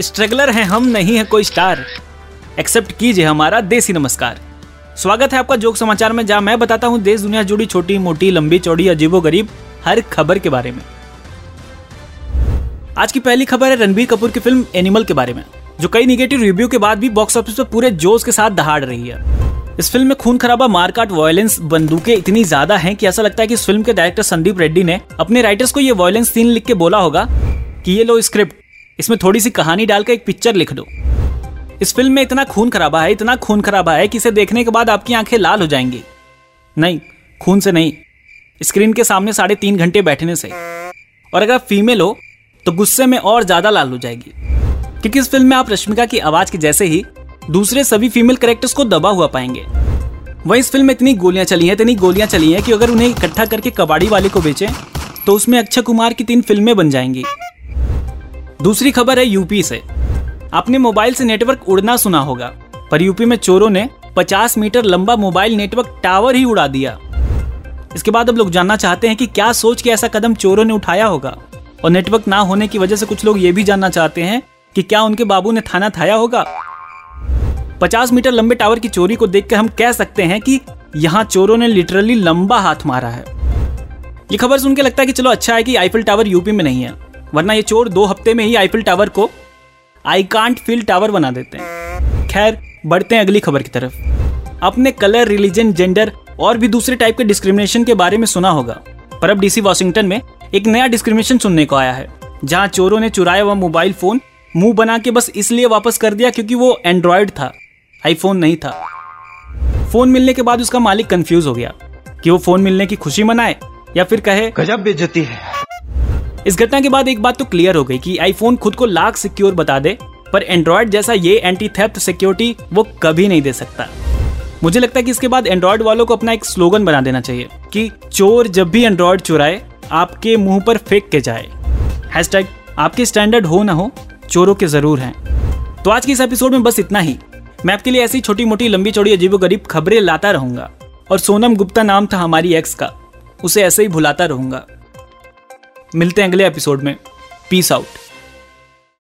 Struggler हैं हम नहीं है कोई स्टार। एक्सेप्ट कीजिए हमारा देसी नमस्कार। स्वागत है आपका जोक समाचार में, जहाँ मैं बताता हूँ देश, दुनिया जुड़ी छोटी, मोटी, लंबी, चौड़ी, अजीबो गरीब, हर खबर के बारे में। आज की पहली खबर है रणबीर कपूर की फ़िल्म एनिमल के बारे में, जो कई निगेटिव रिव्यू के बाद भी बॉक्स ऑफ़िस पर पूरे जोश के साथ दहाड़ रही है। इस फ़िल्म में खून खराबा, मारकाट वायलेंस बंदूकें इतनी ज़्यादा हैं कि ऐसा लगता है कि इस फ़िल्म के डायरेक्टर संदीप रेड्डी ने अपने राइटर्स को ये वायलेंस सीन लिख के बोला होगा कि ये लो स्क्रिप्ट इसमें थोड़ी सी कहानी डालकर एक पिक्चर लिख दो। इस फ़िल्म में इतना खून खराबा है, इतना खून खराबा है कि इसे देखने के बाद आपकी आँखें लाल हो जाएँगी। नहीं, खून से नहीं। स्क्रीन के सामने साढ़े तीन घंटे बैठने से। और अगर फीमेल हो तो गुस्से में और ज़्यादा लाल हो जाएगी। क्योंकि इस फ़िल्म में आप रश्मिका की आवाज़ के जैसे ही दूसरे सभी फीमेल करेक्टर्स को दबा हुआ पाएँगे। वही इस फ़िल्म में इतनी गोलियाँ चली हैं, इतनी गोलियाँ चली हैं कि अगर उन्हें इकट्ठा करके कबाड़ी वाले को बेचें तो उसमें अक्षय कुमार की तीन फ़िल्में बन जाएँगी। दूसरी खबर है यूपी से। आपने मोबाइल से नेटवर्क उड़ना सुना होगा, पर यूपी में चोरों ने 50 मीटर लंबा मोबाइल नेटवर्क टावर ही उड़ा दिया। इसके बाद अब लोग जानना चाहते हैं कि क्या सोच के ऐसा कदम चोरों ने उठाया होगा, और नेटवर्क ना होने की वजह से कुछ लोग ये भी जानना चाहते हैं कि क्या उनके बाबू ने थाना थाया होगा। 50 मीटर लंबे टावर की चोरी को देखकर हम कह सकते हैं कि यहाँ चोरों ने लिटरली लंबा हाथ मारा है। ये खबर सुन के लगता है कि चलो अच्छा है कि आईफिल टावर यूपी में नहीं है। वरना ये चोर दो हफ़्ते में ही आईफिल टावर को आई कांट फील टावर बना देते हैं। खैर, बढ़ते हैं अगली खबर की तरफ़। अपने कलर रिलीजन जेंडर और भी दूसरे टाइप के डिस्क्रिमिनेशन के बारे में सुना होगा। पर अब डीसी वॉशिंगटन में एक नया डिस्क्रिमिनेशन सुनने को आया है, जहाँ चोरों ने चुराया हुआ मोबाइल फ़ोन मुँह बना के बस इसलिए वापस कर दिया क्योंकि वो एंड्रॉयड था आईफोन नहीं था। फ़ोन मिलने के बाद उसका मालिक कंफ्यूज हो गया कि वो फ़ोन मिलने की खुशी मनाए या फिर कहे, गजब बेइज्जती है। इस घटना के बाद एक बात तो क्लियर हो गई कि आईफोन खुद को लाख सिक्योर बता दे, पर एंड्रॉयड जैसा ये एंटी थेफ्ट सिक्योरिटी वो कभी नहीं दे सकता। मुझे लगता है कि इसके बाद एंड्रॉयड वालों को अपना एक स्लोगन बना देना चाहिए कि चोर जब भी एंड्रॉयड चुराए, आपके मुँह पर फेंक के जाए। हैशटैग आपके स्टैंडर्ड हो ना हो, चोरों के ज़रूर हैं। तो आज के इस एपिसोड में बस इतना ही। मैं आपके लिए ऐसी छोटी मोटी लंबी चौड़ी अजीबो गरीब खबरें लाता रहूँगा, और सोनम गुप्ता नाम था हमारी एक्स का, उसे ऐसे ही भुलाता रहूँगा। मिलते हैं अगले एपिसोड में. Peace out